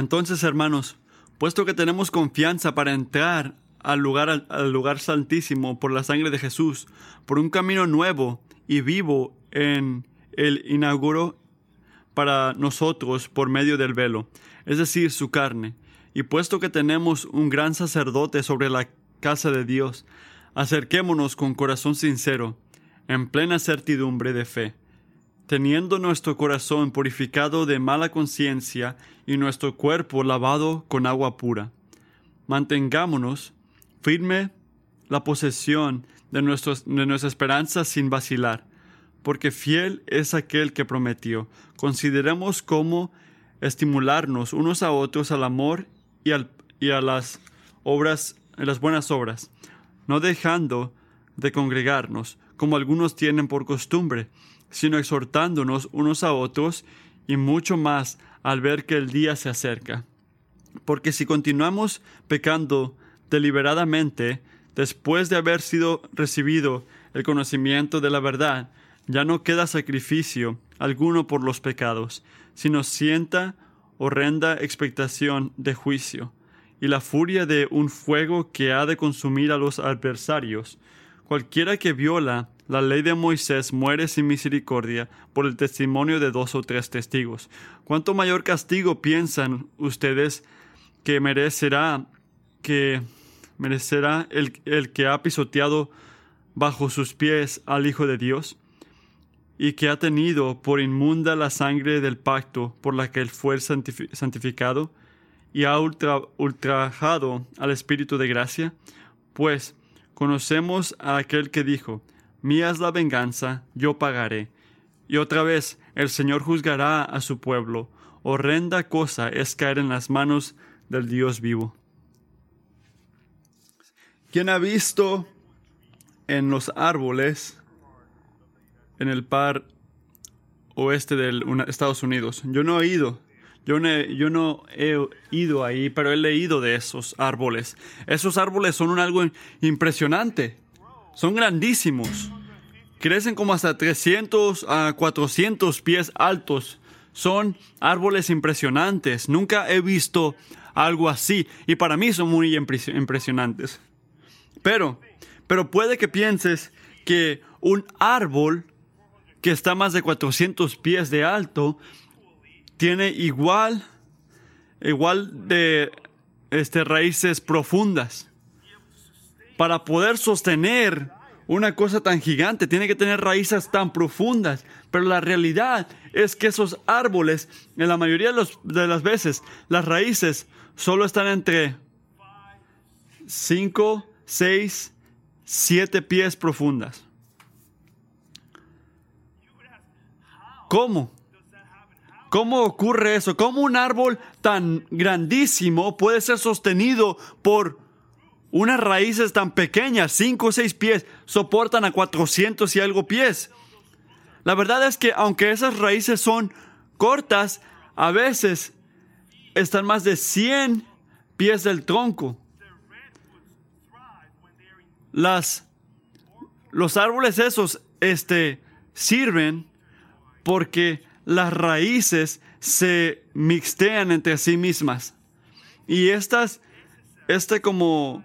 Entonces, hermanos, puesto que tenemos confianza para entrar al lugar, al lugar santísimo por la sangre de Jesús, por un camino nuevo y vivo en el inauguro para nosotros por medio del velo, es decir, su carne. Y puesto que tenemos un gran sacerdote sobre la casa de Dios, acerquémonos con corazón sincero, en plena certidumbre de fe, teniendo nuestro corazón purificado de mala conciencia y nuestro cuerpo lavado con agua pura. Mantengámonos firme la posesión de, nuestros, de nuestra esperanza sin vacilar, porque fiel es aquel que prometió. Consideremos cómo estimularnos unos a otros al amor y, a las obras, a las buenas obras, no dejando de congregarnos, como algunos tienen por costumbre, sino exhortándonos unos a otros y mucho más al ver que el día se acerca. Porque si continuamos pecando deliberadamente, después de haber sido recibido el conocimiento de la verdad, ya no queda sacrificio alguno por los pecados, sino sienta horrenda expectación de juicio, y la furia de un fuego que ha de consumir a los adversarios. Cualquiera que viola la ley de Moisés muere sin misericordia por el testimonio de dos o tres testigos. ¿Cuánto mayor castigo piensan ustedes que merecerá que merecerá el, el que ha pisoteado bajo sus pies al Hijo de Dios? y que ha tenido por inmunda la sangre del pacto por la que él fue santificado, y ha ultrajado al Espíritu de gracia? Pues conocemos a aquel que dijo, Mía es la venganza, yo pagaré. Y otra vez, el Señor juzgará a su pueblo. Horrenda cosa es caer en las manos del Dios vivo. ¿Quién ha visto en los árboles en el par oeste de Estados Unidos. Yo no he ido. Yo no, yo no, he ido ahí, pero he leído de esos árboles. Esos árboles son un algo impresionante. Son grandísimos. Crecen como hasta 300 a 400 pies altos. Son árboles impresionantes. Nunca he visto algo así. Y para mí son muy impresionantes. Pero, pero puede que pienses que un árbol que está más de 400 pies de alto, tiene igual, igual de este, raíces profundas. Para poder sostener una cosa tan gigante, tiene que tener raíces tan profundas. Pero la realidad es que esos árboles, en la mayoría de, las veces, las raíces solo están entre 5, 6, 7 pies profundas. ¿Cómo? ¿Cómo ocurre eso? ¿Cómo un árbol tan grandísimo puede ser sostenido por unas raíces tan pequeñas, 5 o 6 pies, soportan a 400 y algo pies? La verdad es que aunque esas raíces son cortas, a veces están más de 100 pies del tronco. Las, los árboles esos este, sirven porque las raíces se mixtean entre sí mismas. Y estas, este como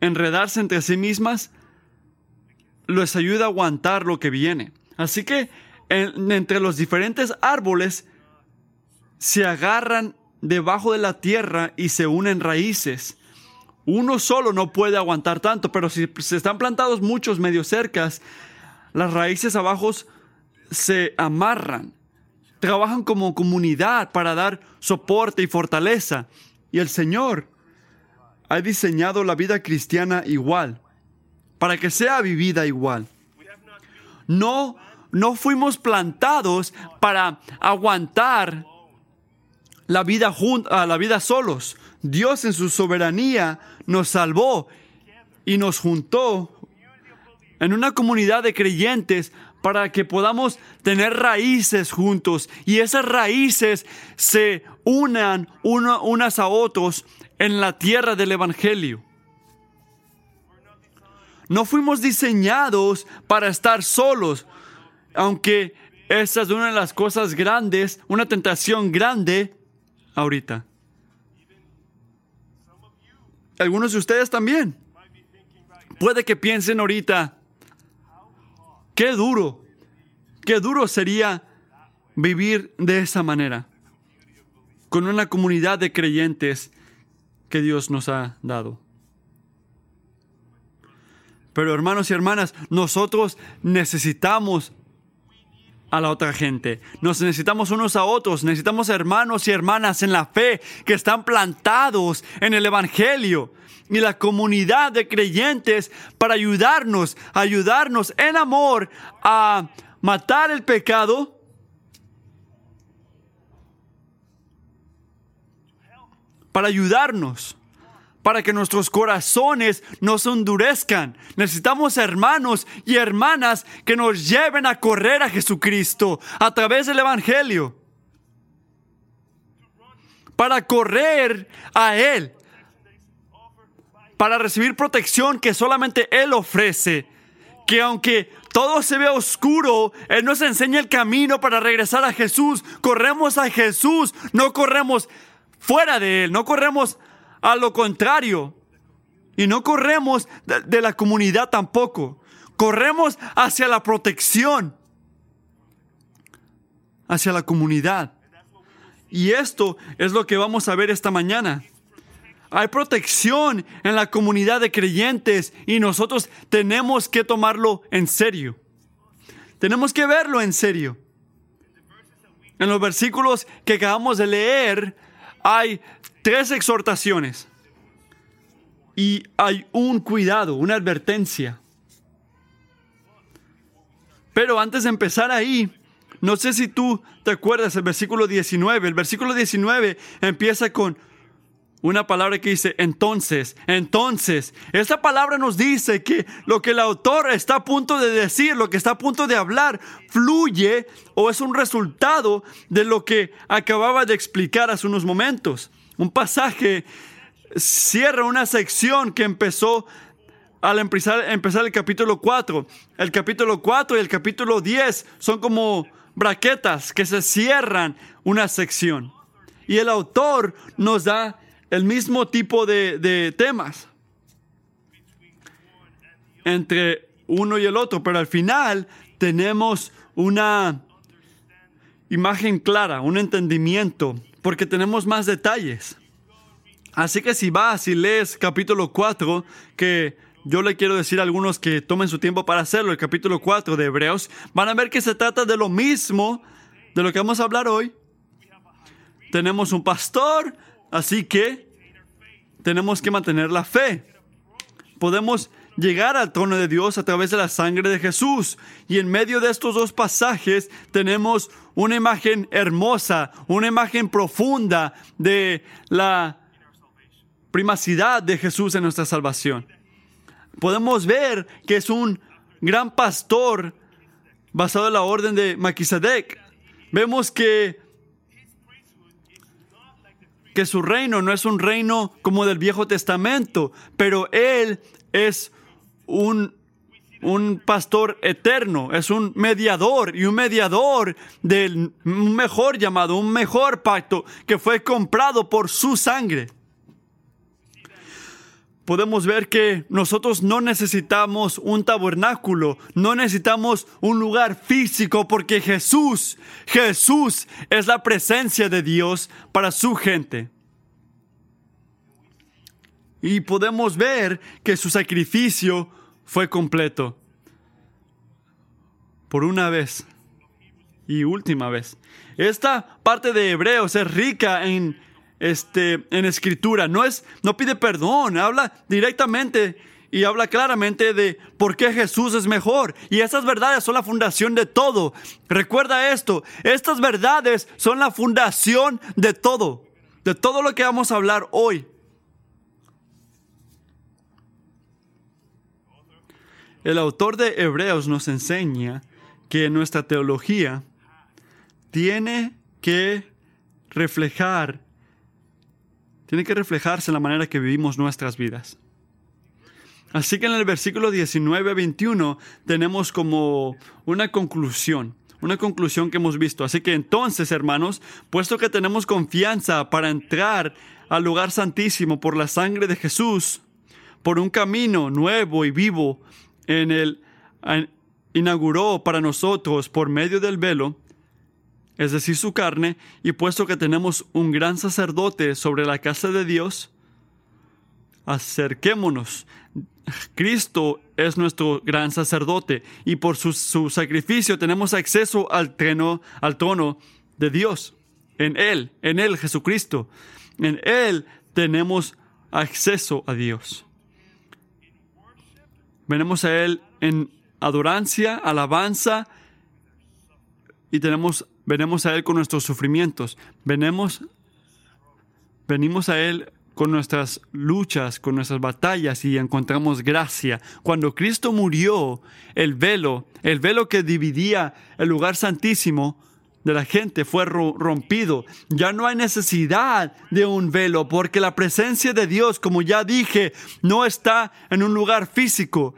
enredarse entre sí mismas, les ayuda a aguantar lo que viene. Así que entre los diferentes árboles se agarran debajo de la tierra y se unen raíces. Uno solo no puede aguantar tanto, pero si se están plantados muchos medio cercas, las raíces abajo se amarran, trabajan como comunidad para dar soporte y fortaleza. Y el Señor ha diseñado la vida cristiana igual, para que sea vivida igual. No, no fuimos plantados para aguantar la vida, a la vida solos. Dios en su soberanía nos salvó y nos juntó en una comunidad de creyentes para que podamos tener raíces juntos y esas raíces se unan unas a otros en la tierra del Evangelio. No fuimos diseñados para estar solos, aunque esa es una de las cosas grandes, una tentación grande ahorita. algunos de ustedes también. Puede que piensen ahorita, qué duro, qué duro sería vivir de esa manera, con una comunidad de creyentes que Dios nos ha dado. Pero hermanos y hermanas, nosotros necesitamos a la otra gente. Nos necesitamos unos a otros. Necesitamos hermanos y hermanas en la fe que están plantados en el Evangelio y la comunidad de creyentes para ayudarnos, ayudarnos en amor a matar el pecado. Para ayudarnos para que nuestros corazones no se endurezcan. Necesitamos hermanos y hermanas que nos lleven a correr a Jesucristo a través del Evangelio. Para correr a Él. Para recibir protección que solamente Él ofrece. Que aunque todo se ve oscuro, Él nos enseña el camino para regresar a Jesús. Corremos a Jesús, no corremos fuera de Él, no corremos a lo contrario. Y no corremos de, la comunidad tampoco. Corremos hacia la protección. Hacia la comunidad. Y esto es lo que vamos a ver esta mañana. Hay protección en la comunidad de creyentes y nosotros tenemos que tomarlo en serio. Tenemos que verlo en serio. En los versículos que acabamos de leer hay tres exhortaciones y hay un cuidado, una advertencia. Pero antes de empezar ahí, no sé si tú te acuerdas el versículo 19. El versículo 19 empieza con una palabra que dice entonces, entonces. Esta palabra nos dice que lo que el autor está a punto de decir, lo que está a punto de hablar, fluye o es un resultado de lo que acababa de explicar hace unos momentos. Un pasaje cierra una sección que empezó al empezar, el capítulo 4. El capítulo 4 y el capítulo 10 son como braquetas que se cierran una sección. Y el autor nos da el mismo tipo de, de temas entre uno y el otro, pero al final tenemos una imagen clara, un entendimiento porque tenemos más detalles. Así que si vas y lees capítulo 4, que yo le quiero decir a algunos que tomen su tiempo para hacerlo, el capítulo 4 de Hebreos, van a ver que se trata de lo mismo de lo que vamos a hablar hoy. Tenemos un pastor, así que tenemos que mantener la fe. Podemos llegar al trono de Dios a través de la sangre de Jesús. Y en medio de estos dos pasajes tenemos una imagen hermosa, una imagen profunda de la primacidad de Jesús en nuestra salvación. Podemos ver que es un gran pastor basado en la orden de Maquisadec. Vemos que que su reino no es un reino como del Viejo Testamento, pero él es un, un pastor eterno, es un mediador y un mediador del mejor llamado, un mejor pacto que fue comprado por su sangre. Podemos ver que nosotros no necesitamos un tabernáculo, no necesitamos un lugar físico porque Jesús, Jesús es la presencia de Dios para su gente. Y podemos ver que su sacrificio fue completo. Por una vez y última vez. Esta parte de Hebreos es rica en, este, en escritura. No, es, no pide perdón, habla directamente y habla claramente de por qué Jesús es mejor. Y estas verdades son la fundación de todo. Recuerda esto, estas verdades son la fundación de todo, de todo lo que vamos a hablar hoy. El autor de Hebreos nos enseña que nuestra teología tiene que reflejar, tiene que reflejarse en la manera que vivimos nuestras vidas. Así que en el versículo 19 a 21 tenemos como una conclusión, Una conclusión que hemos visto. Así que entonces, hermanos, puesto que tenemos confianza para entrar al lugar santísimo por la sangre de Jesús, por un camino nuevo y vivo en el inauguró para nosotros por medio del velo, es decir, su carne, y puesto que tenemos un gran sacerdote sobre la casa de Dios, acerquémonos. Cristo es nuestro gran sacerdote y por su, sacrificio tenemos acceso al, al trono de Dios. En Él, en Él, Jesucristo. En Él tenemos acceso a Dios. Venemos a Él en adorancia, alabanza y tenemos, venemos a Él con nuestros sufrimientos. Venemos, venimos a Él con nuestras luchas, con nuestras batallas y encontramos gracia. Cuando Cristo murió, el velo, el velo que dividía el lugar santísimo de la gente fue rompido. Ya no hay necesidad de un velo porque la presencia de Dios, como ya dije, no está en un lugar físico.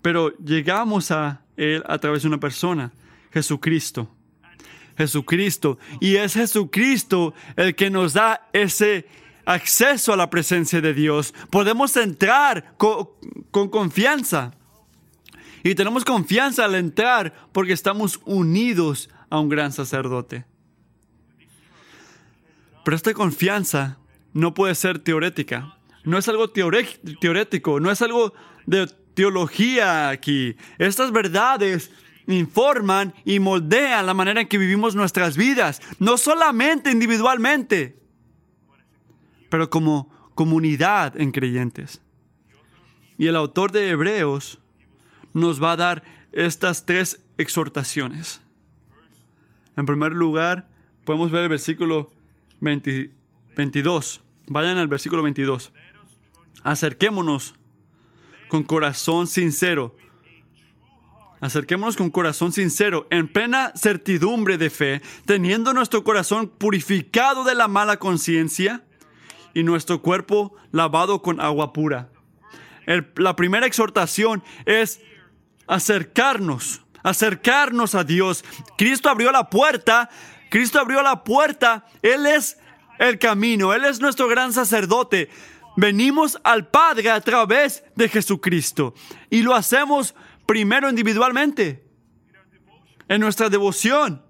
Pero llegamos a Él a través de una persona, Jesucristo. Jesucristo. Y es Jesucristo el que nos da ese acceso a la presencia de Dios. Podemos entrar con, confianza. Y tenemos confianza al entrar porque estamos unidos a un gran sacerdote. Pero esta confianza no puede ser teorética. No es algo teorético, no es algo de teología aquí. Estas verdades informan y moldean la manera en que vivimos nuestras vidas, no solamente individualmente, pero como comunidad en creyentes. Y el autor de Hebreos nos va a dar estas tres exhortaciones. En primer lugar, podemos ver el versículo 22. Vayan al versículo 22. Acerquémonos con corazón sincero. Acerquémonos con corazón sincero, en plena certidumbre de fe, teniendo nuestro corazón purificado de la mala conciencia y nuestro cuerpo lavado con agua pura. la primera exhortación es acercarnos, acercarnos a Dios. Cristo abrió la puerta, Cristo abrió la puerta, Él es el camino, Él es nuestro gran sacerdote. Venimos al Padre a través de Jesucristo y lo hacemos primero individualmente, en nuestra devoción,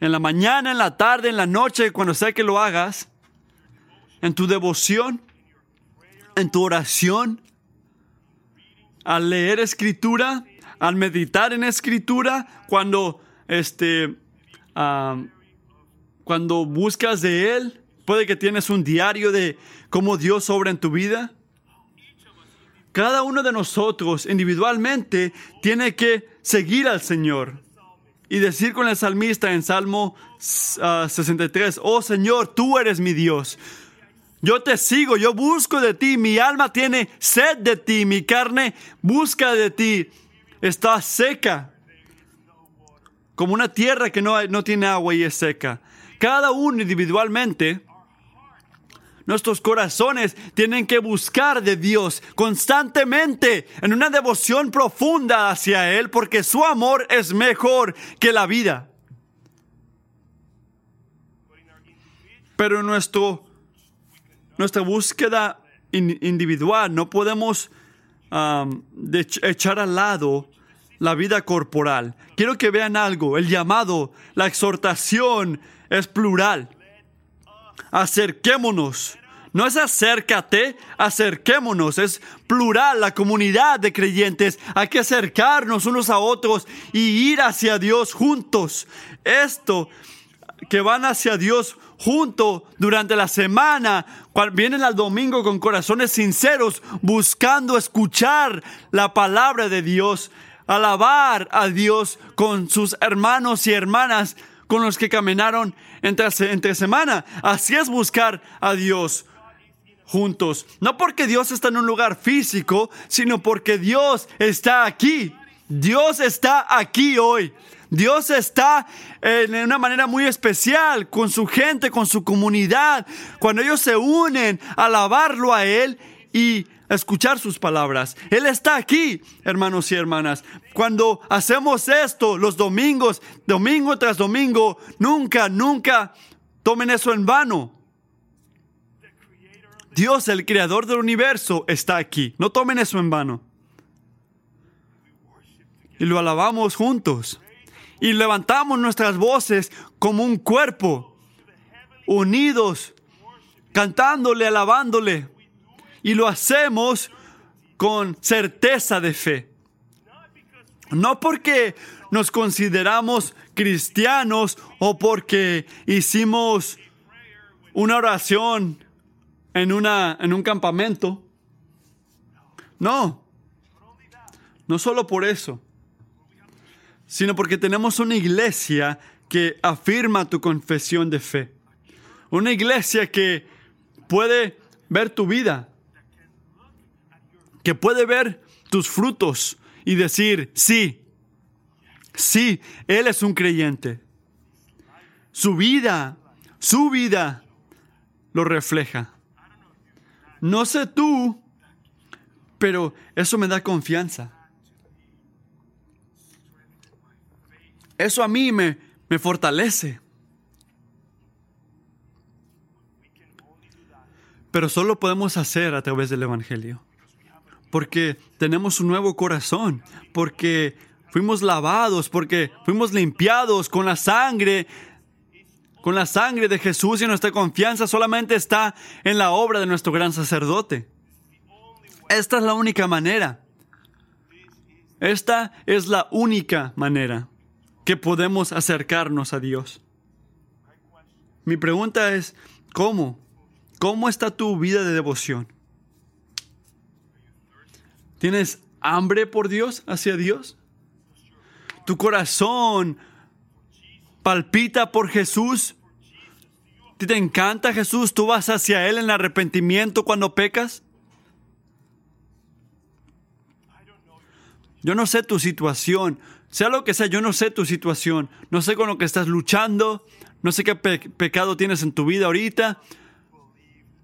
en la mañana, en la tarde, en la noche, cuando sea que lo hagas en tu devoción, en tu oración, al leer escritura, al meditar en escritura, cuando este, cuando buscas de Él, puede que tienes un diario de cómo Dios obra en tu vida. Cada uno de nosotros individualmente tiene que seguir al Señor y decir con el salmista en Salmo 63, oh Señor, tú eres mi Dios. Yo te sigo, yo busco de ti, mi alma tiene sed de ti, mi carne busca de ti, está seca, como una tierra que no, no tiene agua y es seca. Cada uno individualmente, nuestros corazones tienen que buscar de Dios constantemente en una devoción profunda hacia Él, porque su amor es mejor que la vida. Pero nuestro nuestra búsqueda individual, no podemos echar al lado la vida corporal. Quiero que vean algo, el llamado, la exhortación es plural. Acerquémonos. No es acércate, acerquémonos, es plural la comunidad de creyentes. Hay que acercarnos unos a otros y ir hacia Dios juntos. Esto que van hacia Dios junto durante la semana, vienen al domingo con corazones sinceros, buscando escuchar la palabra de Dios, alabar a Dios con sus hermanos y hermanas con los que caminaron entre, entre semana. Así es buscar a Dios juntos. No porque Dios está en un lugar físico, sino porque Dios está aquí. Dios está aquí hoy. Dios está en una manera muy especial con su gente, con su comunidad. Cuando ellos se unen a alabarlo a Él y escuchar sus palabras. Él está aquí, hermanos y hermanas. Cuando hacemos esto los domingos, domingo tras domingo, nunca, nunca tomen eso en vano. Dios, el creador del universo, está aquí. No tomen eso en vano. Y lo alabamos juntos. Y levantamos nuestras voces como un cuerpo, unidos, cantándole, alabándole. Y lo hacemos con certeza de fe. No porque nos consideramos cristianos o porque hicimos una oración en, una, en un campamento. No, no solo por eso, sino porque tenemos una iglesia que afirma tu confesión de fe. Una iglesia que puede ver tu vida, que puede ver tus frutos y decir, sí, sí, Él es un creyente. Su vida, su vida lo refleja. No sé tú, pero eso me da confianza. Eso a mí me, me fortalece. Pero solo podemos hacer a través del Evangelio. Porque tenemos un nuevo corazón, porque fuimos lavados, porque fuimos limpiados con la sangre, con la sangre de Jesús y nuestra confianza solamente está en la obra de nuestro gran sacerdote. Esta es la única manera. Esta es la única manera que podemos acercarnos a Dios. Mi pregunta es, ¿cómo? ¿Cómo está tu vida de devoción? ¿Tienes hambre por Dios, hacia Dios? ¿Tu corazón palpita por Jesús? ¿Te encanta Jesús? ¿Tú vas hacia Él en arrepentimiento cuando pecas? Yo no sé tu situación, sea lo que sea, yo no sé tu situación, no sé con lo que estás luchando, no sé qué pecado tienes en tu vida ahorita,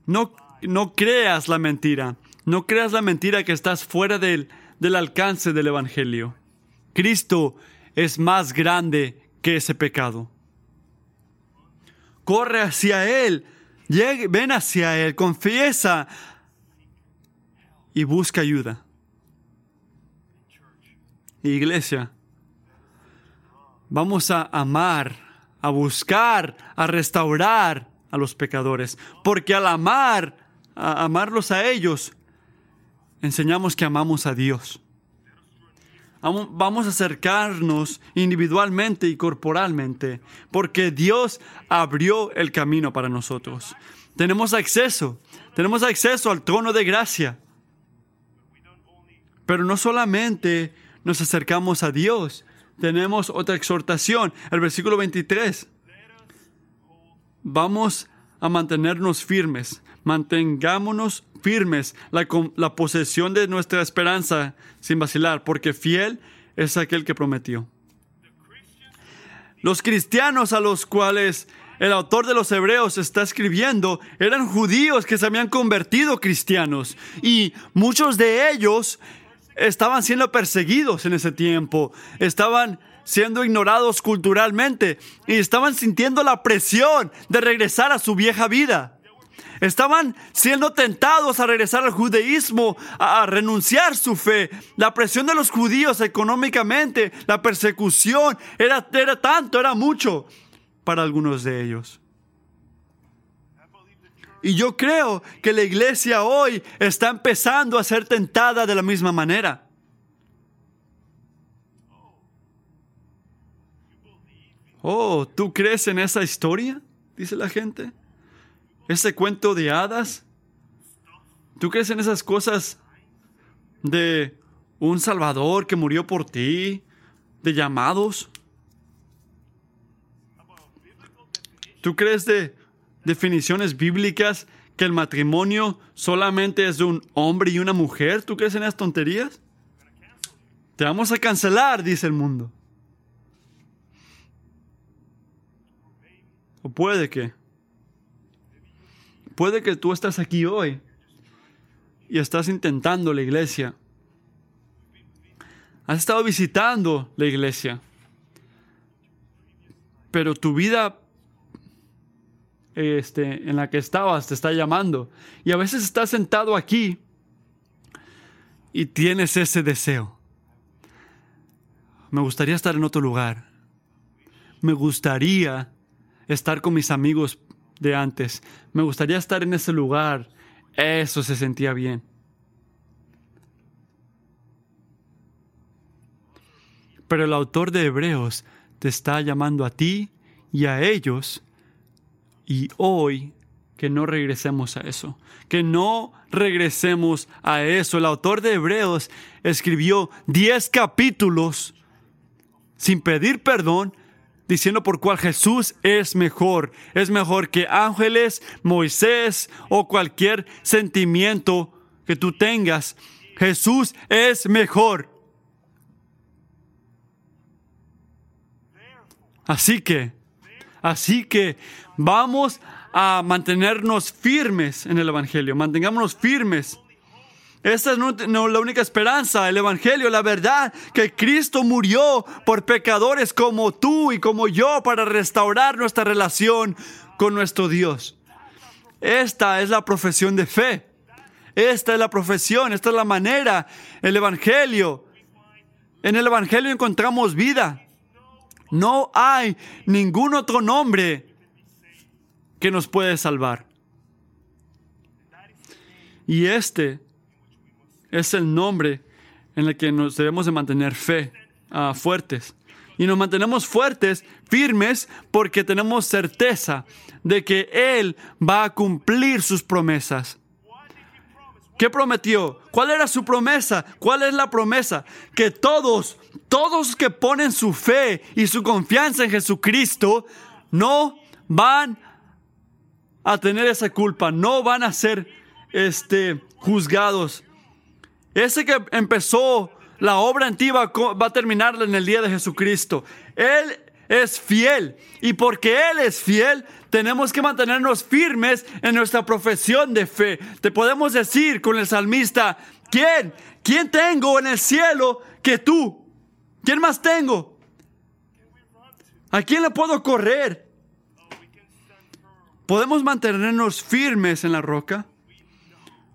no, no creas la mentira. No creas la mentira que estás fuera del, del alcance del Evangelio. Cristo es más grande que ese pecado. Corre hacia Él. Ven hacia Él. Confiesa. Y busca ayuda. Iglesia, vamos a amar, a buscar, a restaurar a los pecadores. Porque al amar, a amarlos a ellos, enseñamos que amamos a Dios. Vamos a acercarnos individualmente y corporalmente, porque Dios abrió el camino para nosotros. Tenemos acceso, tenemos acceso al trono de gracia. Pero no solamente nos acercamos a Dios, tenemos otra exhortación, el versículo 23 vamos a mantenernos firmes. Mantengámonos firmes la, la posesión de nuestra esperanza sin vacilar, porque fiel es aquel que prometió. Los cristianos a los cuales el autor de los Hebreos está escribiendo eran judíos que se habían convertido cristianos y muchos de ellos estaban siendo perseguidos en ese tiempo, estaban siendo ignorados culturalmente y estaban sintiendo la presión de regresar a su vieja vida. Estaban siendo tentados a regresar al judaísmo, a, renunciar su fe. La presión de los judíos económicamente, la persecución, era, era tanto, era mucho para algunos de ellos. Y yo creo que la iglesia hoy está empezando a ser tentada de la misma manera. Oh, ¿tú crees en esa historia? Dice la gente. Ese cuento de hadas. ¿Tú crees en esas cosas de un Salvador que murió por ti? ¿De llamados? ¿Tú crees de definiciones bíblicas que el matrimonio solamente es de un hombre y una mujer? ¿Tú crees en esas tonterías? Te vamos a cancelar, dice el mundo. O puede que. Puede que tú estás aquí hoy y estás intentando la iglesia. Has estado visitando la iglesia. Pero tu vida este, en la que estabas te está llamando. Y a veces estás sentado aquí y tienes ese deseo. Me gustaría estar en otro lugar. Me gustaría estar con mis amigos de antes. Me gustaría estar en ese lugar. Eso se sentía bien. Pero el autor de Hebreos te está llamando a ti y a ellos y hoy que no regresemos a eso, que no regresemos a eso. El autor de Hebreos escribió 10 capítulos sin pedir perdón, diciendo por cuál Jesús es mejor. Es mejor que ángeles, Moisés o cualquier sentimiento que tú tengas. Jesús es mejor. Así que, así que vamos a mantenernos firmes en el Evangelio, mantengámonos firmes. Esta es no, la única esperanza, el Evangelio, la verdad, que Cristo murió por pecadores como tú y como yo para restaurar nuestra relación con nuestro Dios. Esta es la profesión de fe. Esta es la profesión, esta es la manera, el Evangelio. En el Evangelio encontramos vida. No hay ningún otro nombre que nos puede salvar. Y este es el nombre en el que nos debemos de mantener fe, uh, fuertes. Y nos mantenemos fuertes, firmes, porque tenemos certeza de que Él va a cumplir sus promesas. ¿Qué prometió? ¿Cuál era su promesa? ¿Cuál es la promesa? Que todos, todos que ponen su fe y su confianza en Jesucristo, no van a tener esa culpa, no van a ser este, juzgados. Ese que empezó la obra antigua va a terminar en el día de Jesucristo. Él es fiel y porque Él es fiel, tenemos que mantenernos firmes en nuestra profesión de fe. Te podemos decir con el salmista, ¿quién? ¿Quién tengo en el cielo que tú? ¿Quién más tengo? ¿A quién le puedo correr? Podemos mantenernos firmes en la roca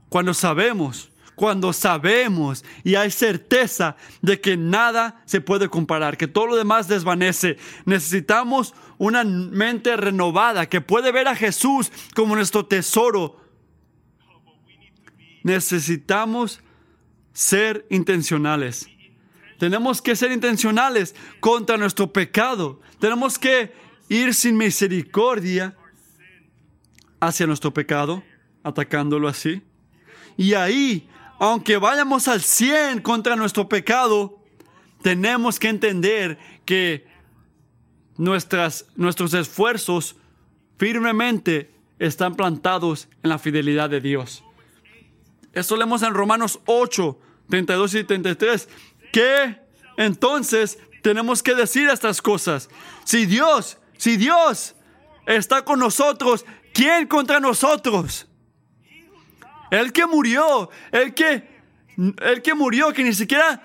cuando sabemos, cuando sabemos y hay certeza de que nada se puede comparar, que todo lo demás desvanece. Necesitamos una mente renovada que puede ver a Jesús como nuestro tesoro. Necesitamos ser intencionales. Tenemos que ser intencionales contra nuestro pecado. Tenemos que ir sin misericordia hacia nuestro pecado, atacándolo así. Y ahí, aunque vayamos al 100 contra nuestro pecado, tenemos que entender que nuestras, nuestros esfuerzos firmemente están plantados en la fidelidad de Dios. Esto leemos en Romanos 8, 32 y 33, que entonces tenemos que decir estas cosas. Si Dios, si Dios está con nosotros, ¿Quién contra nosotros? El que murió, el que, el que murió, que ni siquiera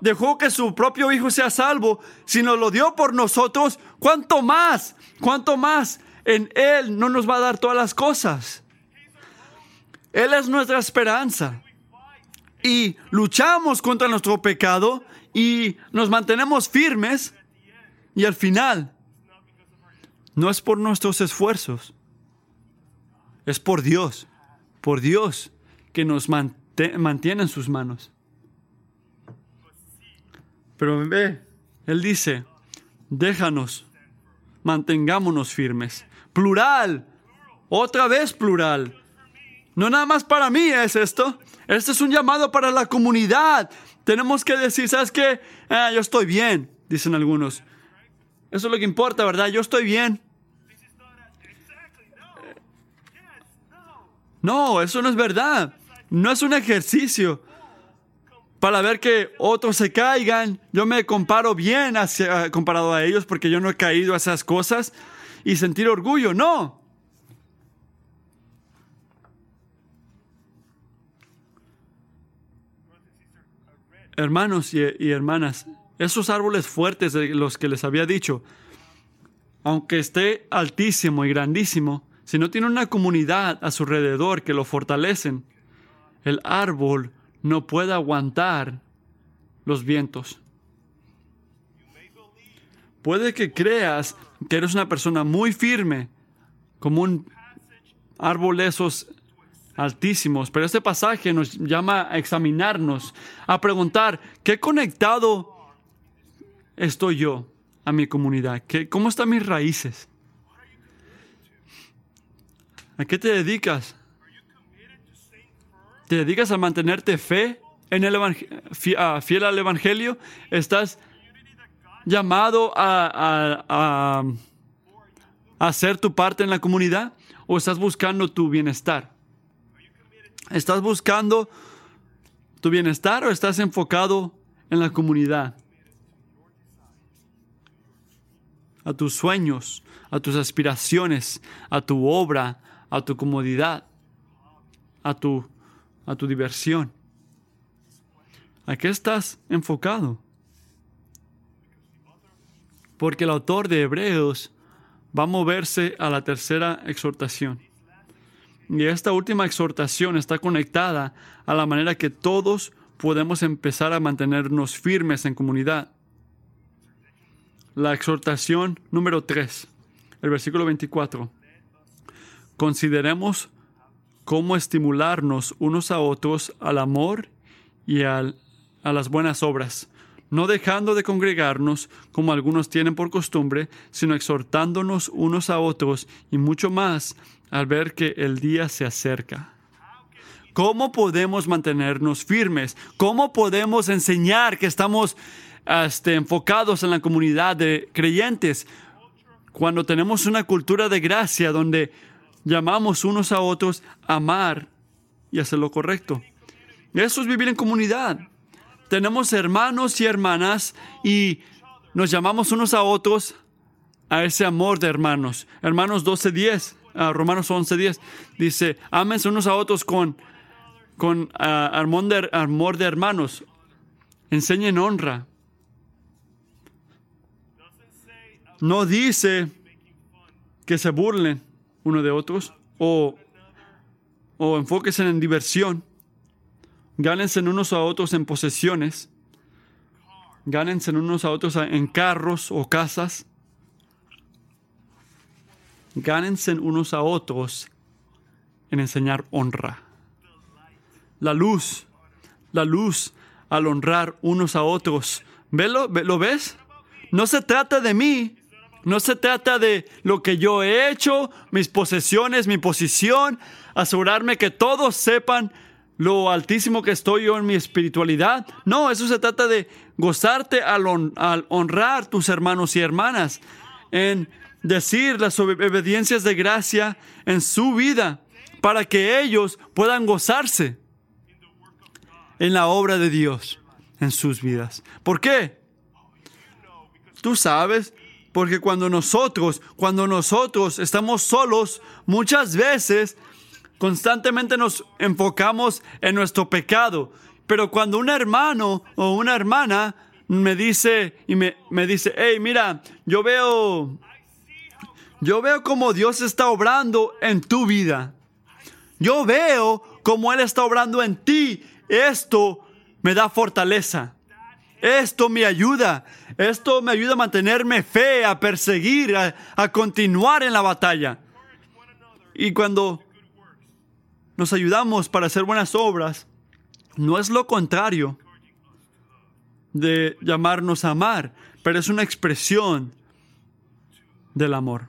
dejó que su propio hijo sea salvo, sino lo dio por nosotros, ¿cuánto más? ¿Cuánto más? En Él no nos va a dar todas las cosas. Él es nuestra esperanza. Y luchamos contra nuestro pecado y nos mantenemos firmes. Y al final, no es por nuestros esfuerzos, es por Dios, por Dios que nos mantiene en sus manos. Pero ve, Él dice, déjanos, mantengámonos firmes. Plural, otra vez plural. No nada más para mí es esto. Este es un llamado para la comunidad. Tenemos que decir, ¿sabes qué? Ah, yo estoy bien, dicen algunos. Eso es lo que importa, ¿verdad? Yo estoy bien. No, eso no es verdad. No es un ejercicio para ver que otros se caigan. Yo me comparo bien hacia, comparado a ellos porque yo no he caído a esas cosas y sentir orgullo. No. Hermanos y, y hermanas, esos árboles fuertes de los que les había dicho, aunque esté altísimo y grandísimo, si no tiene una comunidad a su alrededor que lo fortalecen, el árbol no puede aguantar los vientos. Puede que creas que eres una persona muy firme, como un árbol esos altísimos, pero este pasaje nos llama a examinarnos, a preguntar, ¿qué conectado estoy yo a mi comunidad? ¿Qué, ¿Cómo están mis raíces? ¿A qué te dedicas? ¿Te dedicas a mantenerte fe en el fiel al Evangelio? ¿Estás llamado a, a, a hacer tu parte en la comunidad? ¿O estás buscando tu bienestar? ¿Estás buscando tu bienestar o estás enfocado en la comunidad? A tus sueños, a tus aspiraciones, a tu obra, a tu comodidad, a tu a tu diversión. ¿A qué estás enfocado? Porque el autor de Hebreos va a moverse a la tercera exhortación. Y esta última exhortación está conectada a la manera que todos podemos empezar a mantenernos firmes en comunidad. La exhortación número 3, el versículo 24. Consideremos cómo estimularnos unos a otros al amor y a las buenas obras, no dejando de congregarnos como algunos tienen por costumbre, sino exhortándonos unos a otros y mucho más al ver que el día se acerca. ¿Cómo podemos mantenernos firmes? ¿Cómo podemos enseñar que estamos este, enfocados en la comunidad de creyentes cuando tenemos una cultura de gracia donde llamamos unos a otros a amar y hacer lo correcto. Eso es vivir en comunidad. Tenemos hermanos y hermanas y nos llamamos unos a otros a ese amor de hermanos. Hermanos 12.10, uh, Romanos 11.10, dice, ámense unos a otros con, con ah, amor, de, amor de hermanos. Enseñen honra. No dice que se burlen uno de otros o, o enfóquense en diversión. Gánense unos a otros en posesiones. Gánense unos a otros en carros o casas. Gánense unos a otros en enseñar honra. La luz, la luz al honrar unos a otros. ¿Velo? ¿Lo ves? No se trata de mí, no se trata de lo que yo he hecho, mis posesiones, mi posición, asegurarme que todos sepan lo altísimo que estoy yo en mi espiritualidad. No, eso se trata de gozarte al, honrar tus hermanos y hermanas, en decir las obediencias de gracia en su vida, para que ellos puedan gozarse en la obra de Dios en sus vidas. ¿Por qué? Tú sabes, porque cuando nosotros, cuando nosotros estamos solos, muchas veces constantemente nos enfocamos en nuestro pecado. Pero cuando un hermano o una hermana me dice y me, me dice, hey, mira, yo veo, yo veo cómo Dios está obrando en tu vida. Yo veo cómo Él está obrando en ti. Esto me da fortaleza. Esto me ayuda. Esto me ayuda a mantenerme fe, a perseguir, a, continuar en la batalla. Y cuando nos ayudamos para hacer buenas obras, no es lo contrario de llamarnos a amar, pero es una expresión del amor.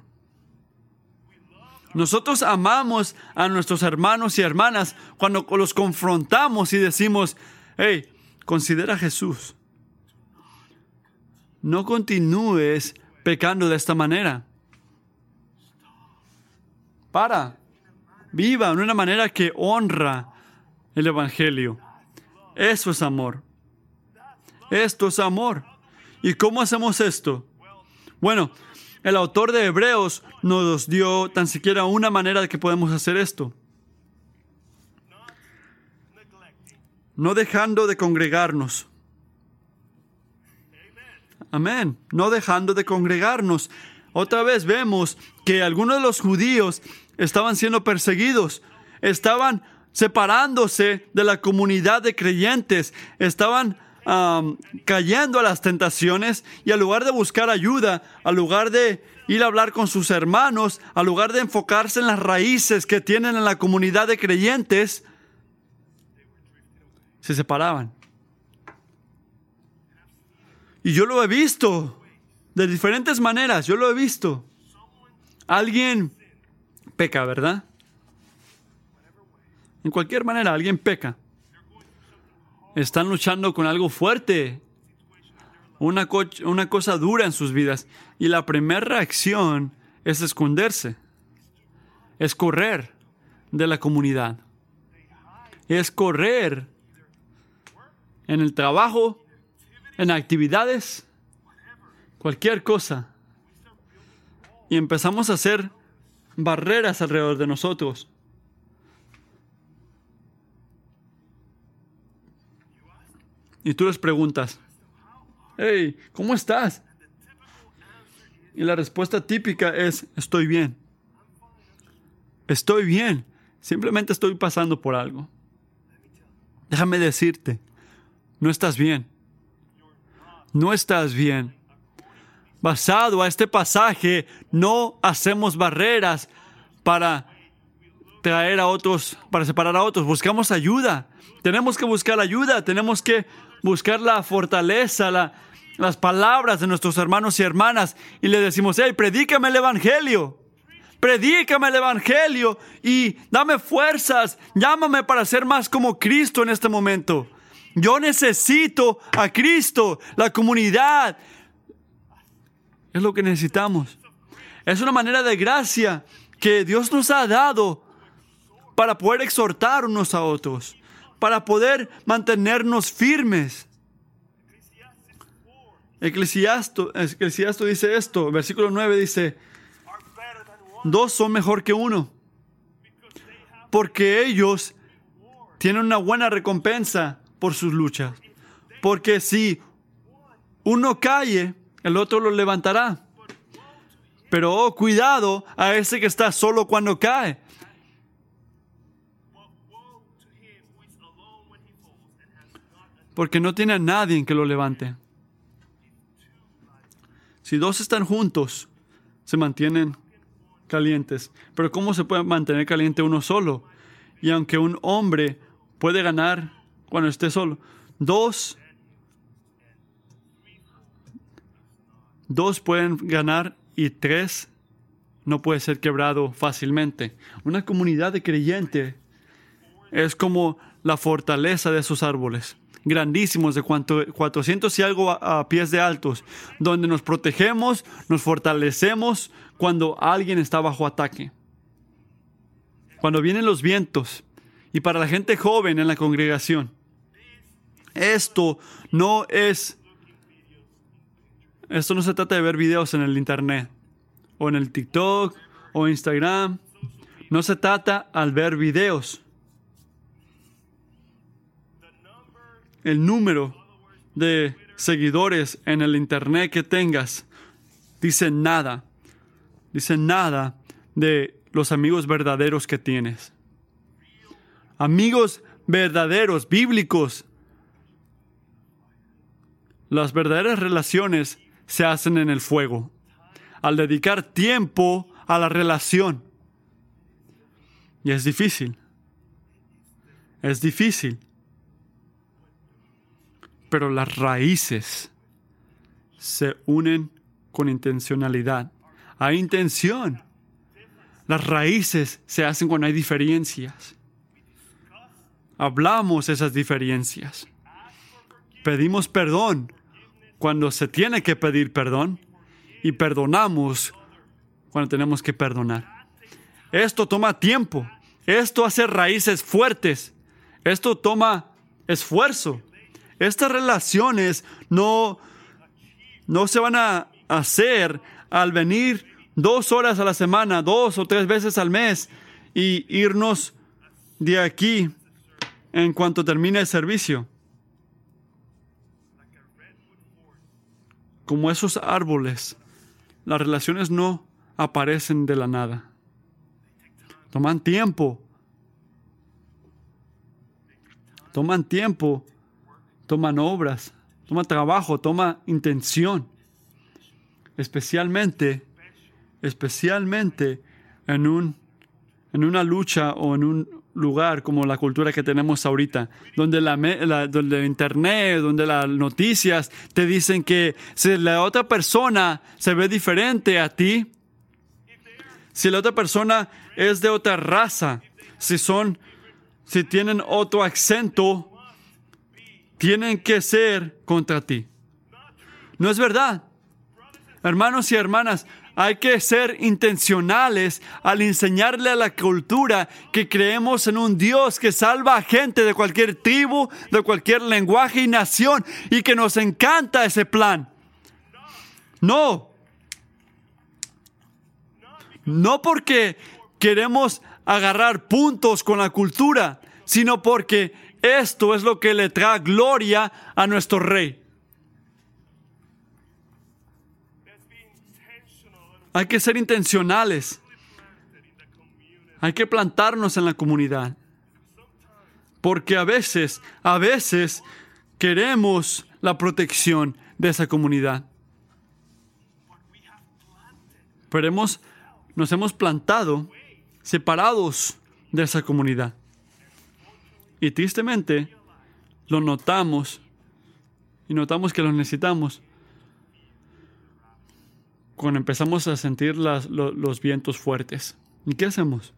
Nosotros amamos a nuestros hermanos y hermanas cuando los confrontamos y decimos, hey, considera a Jesús no continúes pecando de esta manera. Para. Viva de una manera que honra el Evangelio. Eso es amor. Esto es amor. ¿Y cómo hacemos esto? Bueno, el autor de Hebreos nos dio tan siquiera una manera de que podemos hacer esto. No dejando de congregarnos Amén. No dejando de congregarnos. Otra vez vemos que algunos de los judíos estaban siendo perseguidos, estaban separándose de la comunidad de creyentes, estaban cayendo a las tentaciones y al lugar de buscar ayuda, al lugar de ir a hablar con sus hermanos, al lugar de enfocarse en las raíces que tienen en la comunidad de creyentes, se separaban. Y yo lo he visto de diferentes maneras, yo lo he visto. Alguien peca, ¿verdad? En cualquier manera, alguien peca. Están luchando con algo fuerte, una, una cosa dura en sus vidas. Y la primera reacción es esconderse, es correr de la comunidad, es correr en el trabajo, en actividades, cualquier cosa. Y empezamos a hacer barreras alrededor de nosotros. Y tú les preguntas, hey, ¿cómo estás? Y la respuesta típica es, estoy bien. Estoy bien. Simplemente estoy pasando por algo. Déjame decirte, no estás bien. No estás bien. Basado a este pasaje, no hacemos barreras para traer a otros, para separar a otros. Buscamos ayuda. Tenemos que buscar ayuda. Tenemos que buscar la fortaleza, las palabras de nuestros hermanos y hermanas y le decimos, hey, predícame el Evangelio. Predícame el Evangelio y dame fuerzas. Llámame para ser más como Cristo en este momento. Yo necesito a Cristo, la comunidad. Es lo que necesitamos. Es una manera de gracia que Dios nos ha dado para poder exhortar unos a otros para poder mantenernos firmes. Eclesiasto, dice esto, versículo 9 dice, dos son mejor que uno, porque ellos tienen una buena recompensa por sus luchas. Porque si uno cae, el otro lo levantará. Pero oh, cuidado a ese que está solo cuando cae, porque no tiene a nadie que lo levante. Si dos están juntos, se mantienen calientes. Pero ¿cómo se puede mantener caliente uno solo? Y aunque un hombre puede ganar cuando esté solo, dos, dos pueden ganar y tres no puede ser quebrado fácilmente. Una comunidad de creyentes es como la fortaleza de esos árboles grandísimos de cuanto, 400 y algo a, pies de altos, donde nos protegemos, nos fortalecemos cuando alguien está bajo ataque. Cuando vienen los vientos y para la gente joven en la congregación. Esto no es esto no se trata de ver videos en el internet o en el TikTok o Instagram. No se trata al ver videos. el número de seguidores en el Internet que tengas dice nada. Dice nada de los amigos verdaderos que tienes. Amigos verdaderos, bíblicos. Las verdaderas relaciones se hacen en el fuego. Al dedicar tiempo a la relación. Y es difícil. Es difícil pero las raíces se unen con intencionalidad. Hay intención. Las raíces se hacen cuando hay diferencias. Hablamos esas diferencias. Pedimos perdón cuando se tiene que pedir perdón y perdonamos cuando tenemos que perdonar. Esto toma tiempo. Esto hace raíces fuertes. Esto toma esfuerzo. Estas relaciones no, no se van a hacer al venir dos horas a la semana, dos o tres veces al mes y irnos de aquí en cuanto termine el servicio. Como esos árboles, las relaciones no aparecen de la nada. Toman tiempo. Toman tiempo. Toman obras. Toma trabajo. Toma intención. Especialmente, especialmente en, un, en una lucha o en un lugar como la cultura que tenemos ahorita, donde la, donde el internet, donde las noticias te dicen que si la otra persona se ve diferente a ti, si la otra persona es de otra raza, si son, si tienen otro acento, tienen que ser contra ti. No es verdad. Hermanos y hermanas, hay que ser intencionales al enseñarle a la cultura que creemos en un Dios que salva a gente de cualquier tribu, de cualquier lenguaje y nación y que nos encanta ese plan. No, no porque queremos agarrar puntos con la cultura, sino porque esto es lo que le trae gloria a nuestro rey. Hay que ser intencionales. Hay que plantarnos en la comunidad. Porque a veces, a veces queremos la protección de esa comunidad. Pero hemos nos hemos plantado separados de esa comunidad. Y tristemente lo notamos y notamos que lo necesitamos cuando empezamos a sentir los vientos fuertes. ¿Y qué hacemos?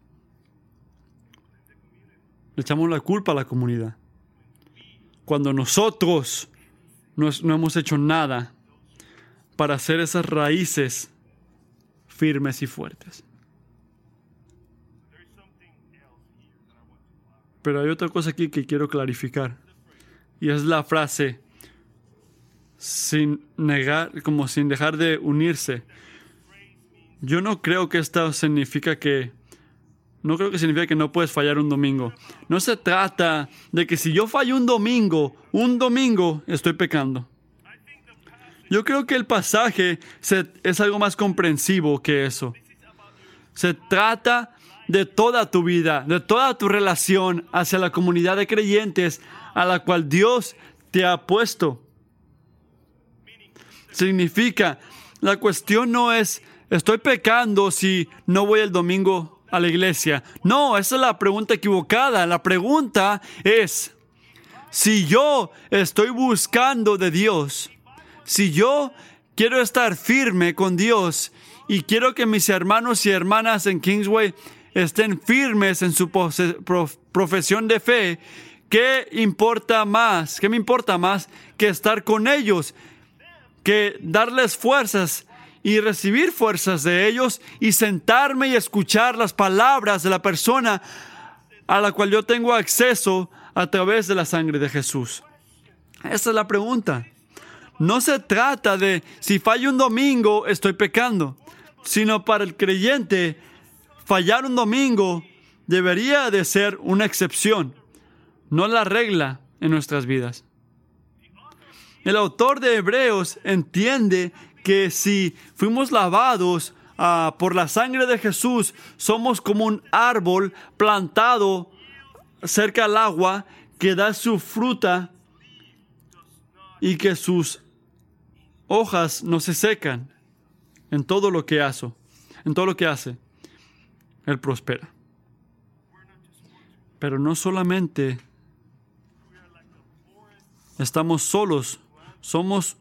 Le echamos la culpa a la comunidad. Cuando nosotros no hemos hecho nada para hacer esas raíces firmes y fuertes. Pero hay otra cosa aquí que quiero clarificar. Y es la frase, sin negar, como sin dejar de unirse. Yo no creo que esto significa que, no creo que significa que no puedes fallar un domingo. No se trata de que si yo fallo un domingo, un domingo estoy pecando. Yo creo que el pasaje es algo más comprensivo que eso. Se trata de toda tu vida, de toda tu relación hacia la comunidad de creyentes a la cual Dios te ha puesto. Significa, la cuestión no es, estoy pecando si no voy el domingo a la iglesia. No, esa es la pregunta equivocada. La pregunta es, si yo estoy buscando de Dios, si yo quiero estar firme con Dios y quiero que mis hermanos y hermanas en Kingsway estén firmes en su profesión de fe, ¿qué importa más? ¿Qué me importa más que estar con ellos? Que darles fuerzas y recibir fuerzas de ellos y sentarme y escuchar las palabras de la persona a la cual yo tengo acceso a través de la sangre de Jesús. Esa es la pregunta. No se trata de si fallo un domingo estoy pecando, sino para el creyente fallar un domingo debería de ser una excepción, no la regla en nuestras vidas. El autor de Hebreos entiende que si fuimos lavados ah, por la sangre de Jesús, somos como un árbol plantado cerca al agua que da su fruta y que sus hojas no se secan en todo lo que hace. En todo lo que hace, Él prospera. Pero no solamente estamos solos, somos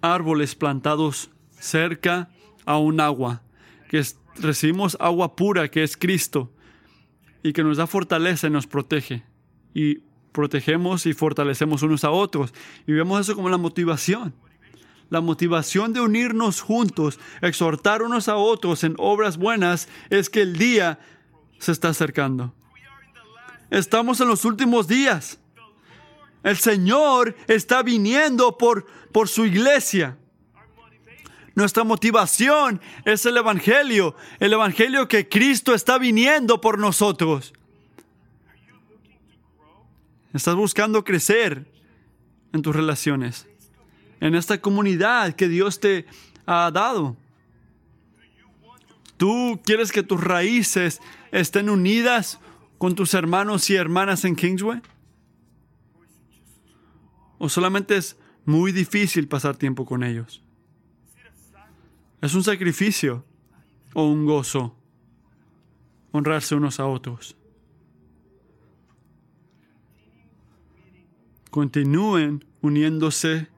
árboles plantados cerca a un agua, que recibimos agua pura, que es Cristo, y que nos da fortaleza y nos protege. Y protegemos y fortalecemos unos a otros. Y vemos eso como la motivación la motivación de unirnos juntos, exhortar unos a otros en obras buenas, es que el día se está acercando. Estamos en los últimos días. El Señor está viniendo por, por su iglesia. Nuestra motivación es el Evangelio, el Evangelio que Cristo está viniendo por nosotros. ¿Estás buscando crecer en tus relaciones? en esta comunidad que Dios te ha dado. ¿Tú quieres que tus raíces estén unidas con tus hermanos y hermanas en Kingsway? ¿O solamente es muy difícil pasar tiempo con ellos? ¿Es un sacrificio o un gozo honrarse unos a otros? Continúen uniéndose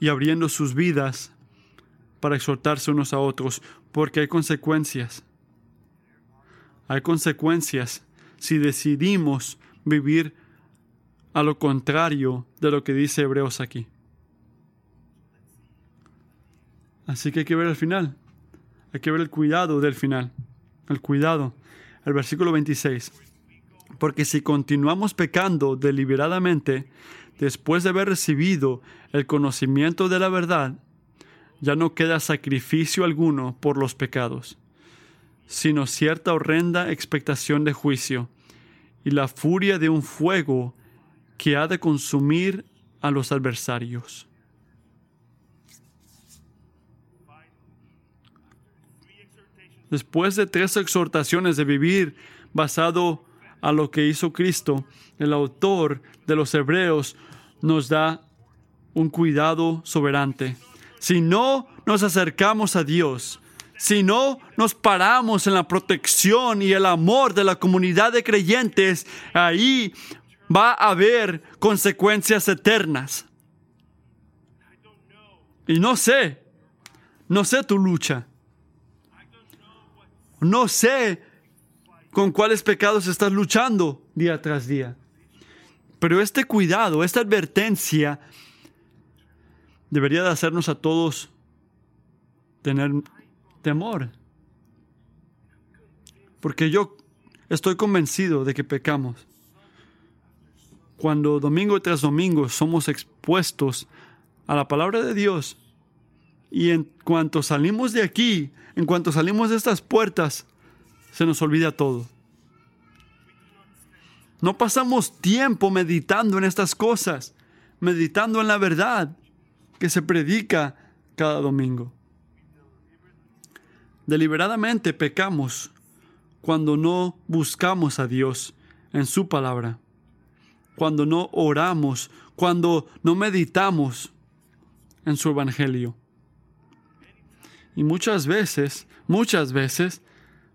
y abriendo sus vidas para exhortarse unos a otros, porque hay consecuencias. Hay consecuencias si decidimos vivir a lo contrario de lo que dice Hebreos aquí. Así que hay que ver el final. Hay que ver el cuidado del final. El cuidado. El versículo 26. Porque si continuamos pecando deliberadamente, después de haber recibido el conocimiento de la verdad, ya no queda sacrificio alguno por los pecados, sino cierta horrenda expectación de juicio y la furia de un fuego que ha de consumir a los adversarios. Después de tres exhortaciones de vivir basado a lo que hizo Cristo, el autor de los Hebreos nos da un cuidado soberante. Si no nos acercamos a Dios, si no nos paramos en la protección y el amor de la comunidad de creyentes, ahí va a haber consecuencias eternas. Y no sé, no sé tu lucha. No sé con cuáles pecados estás luchando día tras día. Pero este cuidado, esta advertencia, debería de hacernos a todos tener temor. Porque yo estoy convencido de que pecamos. Cuando domingo tras domingo somos expuestos a la palabra de Dios y en cuanto salimos de aquí, en cuanto salimos de estas puertas, se nos olvida todo. No pasamos tiempo meditando en estas cosas, meditando en la verdad que se predica cada domingo. Deliberadamente pecamos cuando no buscamos a Dios en su palabra, cuando no oramos, cuando no meditamos en su evangelio. Y muchas veces, muchas veces,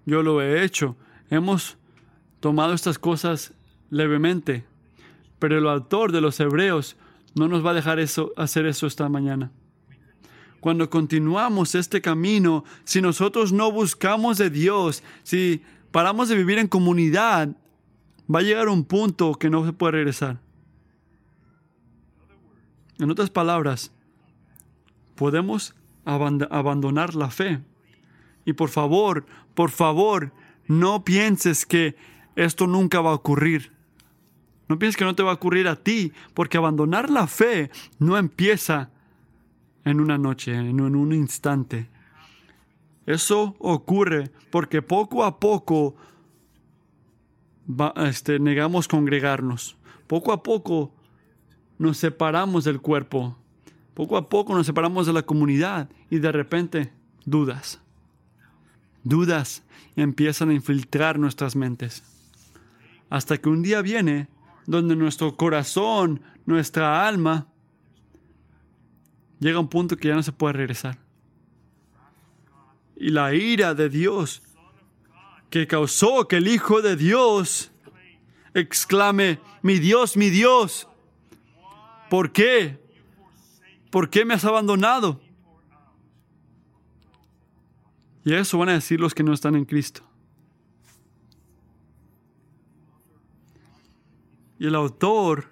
yo lo he hecho, hemos tomado estas cosas levemente, pero el autor de los Hebreos no nos va a dejar eso, hacer eso esta mañana. Cuando continuamos este camino, si nosotros no buscamos de Dios, si paramos de vivir en comunidad, va a llegar un punto que no se puede regresar. En otras palabras, podemos abandonar la fe. Y por favor, por favor, no pienses que esto nunca va a ocurrir. No pienses que no te va a ocurrir a ti, porque abandonar la fe no empieza en una noche, en un instante. Eso ocurre porque poco a poco este, negamos congregarnos. Poco a poco nos separamos del cuerpo. Poco a poco nos separamos de la comunidad y de repente dudas. Dudas empiezan a infiltrar nuestras mentes. Hasta que un día viene donde nuestro corazón, nuestra alma, llega a un punto que ya no se puede regresar. Y la ira de Dios que causó que el Hijo de Dios exclame, mi Dios, mi Dios, ¿por qué? ¿Por qué me has abandonado? Y eso van a decir los que no están en Cristo. Y el autor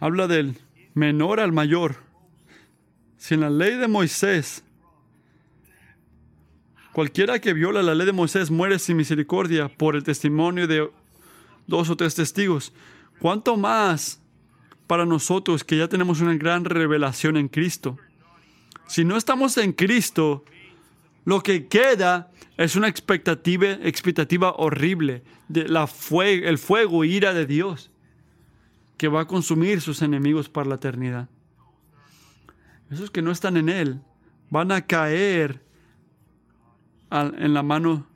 habla del menor al mayor. Si en la ley de Moisés, cualquiera que viola la ley de Moisés muere sin misericordia por el testimonio de dos o tres testigos, ¿cuánto más para nosotros que ya tenemos una gran revelación en Cristo? Si no estamos en Cristo, lo que queda es una expectativa, expectativa horrible de la el fuego, ira de Dios que va a consumir sus enemigos para la eternidad. esos que no están en Él, van a caer en la mano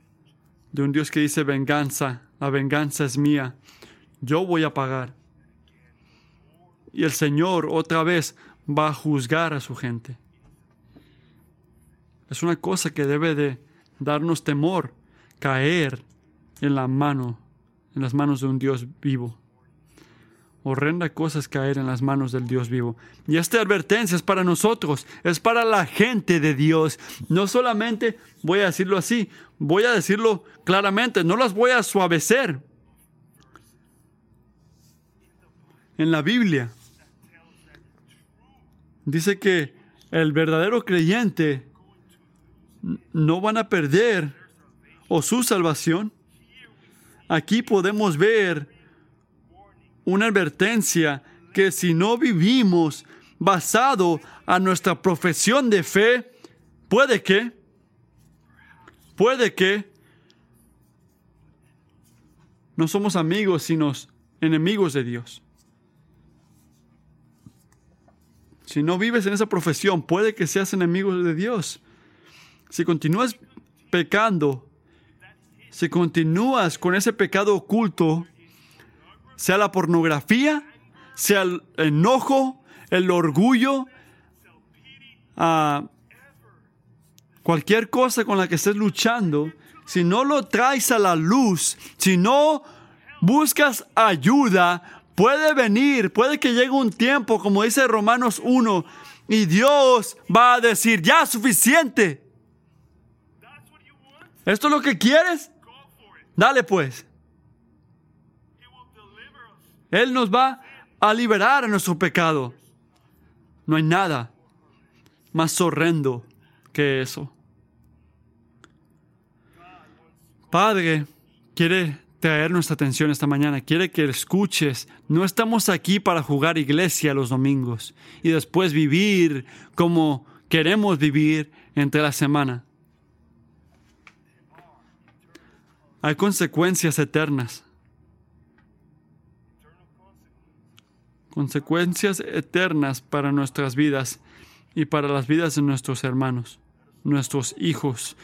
de un Dios que dice venganza, la venganza es mía, yo voy a pagar. Y el Señor otra vez va a juzgar a su gente. Es una cosa que debe de darnos temor, caer en la mano, en las manos de un Dios vivo. Horrenda cosa es caer en las manos del Dios vivo. Y esta advertencia es para nosotros, es para la gente de Dios. No solamente voy a decirlo así, voy a decirlo claramente, no las voy a suavecer. En la Biblia dice que el verdadero creyente no van a perder o su salvación. Aquí podemos ver una advertencia que si no vivimos basado a nuestra profesión de fe, puede que, puede que no somos amigos, sino enemigos de Dios. Si no vives en esa profesión, puede que seas enemigo de Dios. Si continúas pecando, si continúas con ese pecado oculto, sea la pornografía, sea el enojo, el orgullo, ah, cualquier cosa con la que estés luchando, si no lo traes a la luz, si no buscas ayuda, puede venir, puede que llegue un tiempo, como dice Romanos 1, y Dios va a decir, ya suficiente. ¿Esto es lo que quieres? Dale pues. Él nos va a liberar a nuestro pecado. No hay nada más horrendo que eso. Padre quiere traer nuestra atención esta mañana, quiere que escuches. No estamos aquí para jugar iglesia los domingos y después vivir como queremos vivir entre la semana. Hay consecuencias eternas consecuencias eternas para nuestras vidas y para las vidas de nuestros hermanos, nuestros hijos.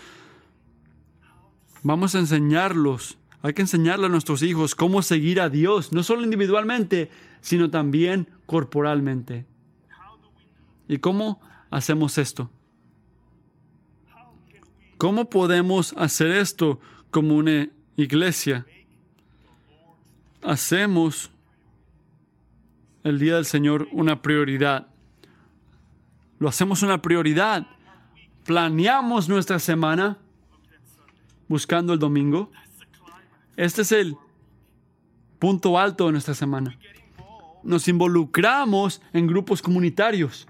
Vamos a enseñarlos, hay que enseñarle a nuestros hijos cómo seguir a Dios, no solo individualmente, sino también corporalmente. ¿Y cómo hacemos esto? ¿Cómo podemos hacer esto como una iglesia? Hacemos el día del Señor una prioridad. Lo hacemos una prioridad. Planeamos nuestra semana buscando el domingo. Este es el punto alto de nuestra semana. Nos involucramos en grupos comunitarios.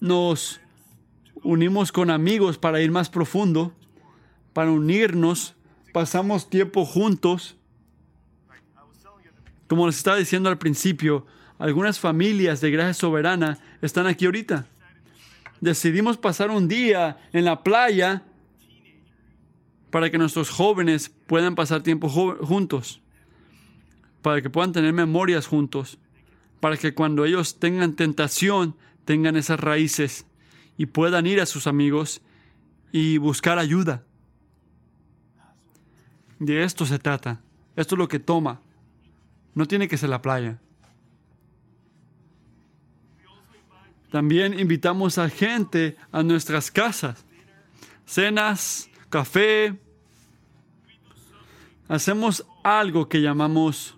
Nos unimos con amigos para ir más profundo, para unirnos. Pasamos tiempo juntos. Como les estaba diciendo al principio, algunas familias de Gracia Soberana están aquí ahorita. Decidimos pasar un día en la playa para que nuestros jóvenes puedan pasar tiempo juntos, para que puedan tener memorias juntos, para que cuando ellos tengan tentación tengan esas raíces y puedan ir a sus amigos y buscar ayuda. De esto se trata. Esto es lo que toma. No tiene que ser la playa. También invitamos a gente a nuestras casas. Cenas, café. Hacemos algo que llamamos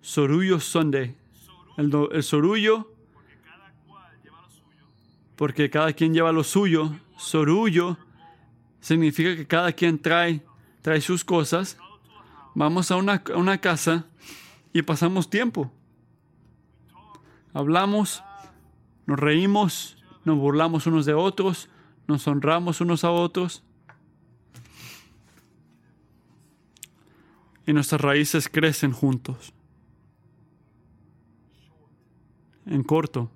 Sorullo Sunday. El, el sorullo, porque cada quien lleva lo suyo. Sorullo significa que cada quien trae, trae sus cosas. Vamos a una, a una casa y pasamos tiempo. Hablamos nos reímos, nos burlamos unos de otros, nos honramos unos a otros. Y nuestras raíces crecen juntos. En corto,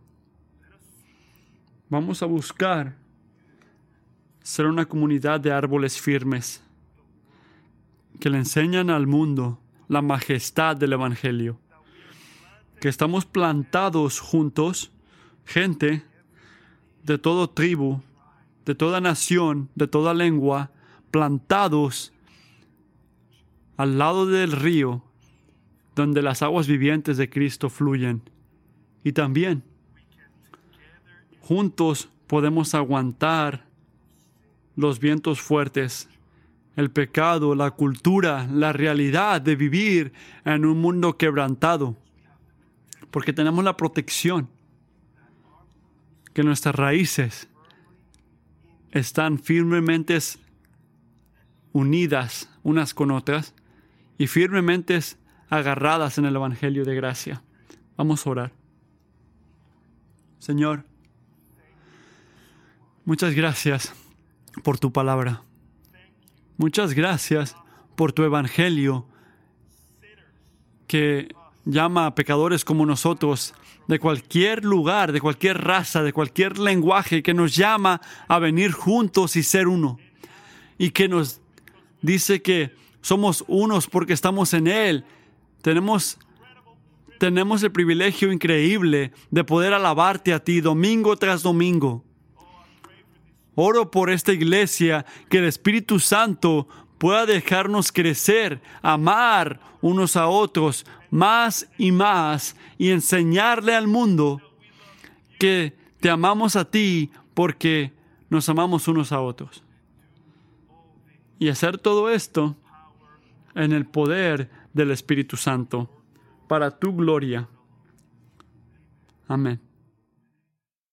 vamos a buscar ser una comunidad de árboles firmes que le enseñan al mundo la majestad del Evangelio, que estamos plantados juntos gente de toda tribu, de toda nación, de toda lengua, plantados al lado del río, donde las aguas vivientes de Cristo fluyen. Y también, juntos podemos aguantar los vientos fuertes, el pecado, la cultura, la realidad de vivir en un mundo quebrantado, porque tenemos la protección que nuestras raíces están firmemente unidas unas con otras y firmemente agarradas en el Evangelio de gracia. Vamos a orar. Señor, muchas gracias por tu palabra. Muchas gracias por tu Evangelio que llama a pecadores como nosotros de cualquier lugar, de cualquier raza, de cualquier lenguaje, que nos llama a venir juntos y ser uno. Y que nos dice que somos unos porque estamos en Él. Tenemos, tenemos el privilegio increíble de poder alabarte a ti domingo tras domingo. Oro por esta iglesia, que el Espíritu Santo pueda dejarnos crecer, amar unos a otros más y más y enseñarle al mundo que te amamos a ti porque nos amamos unos a otros. Y hacer todo esto en el poder del Espíritu Santo, para tu gloria. Amén.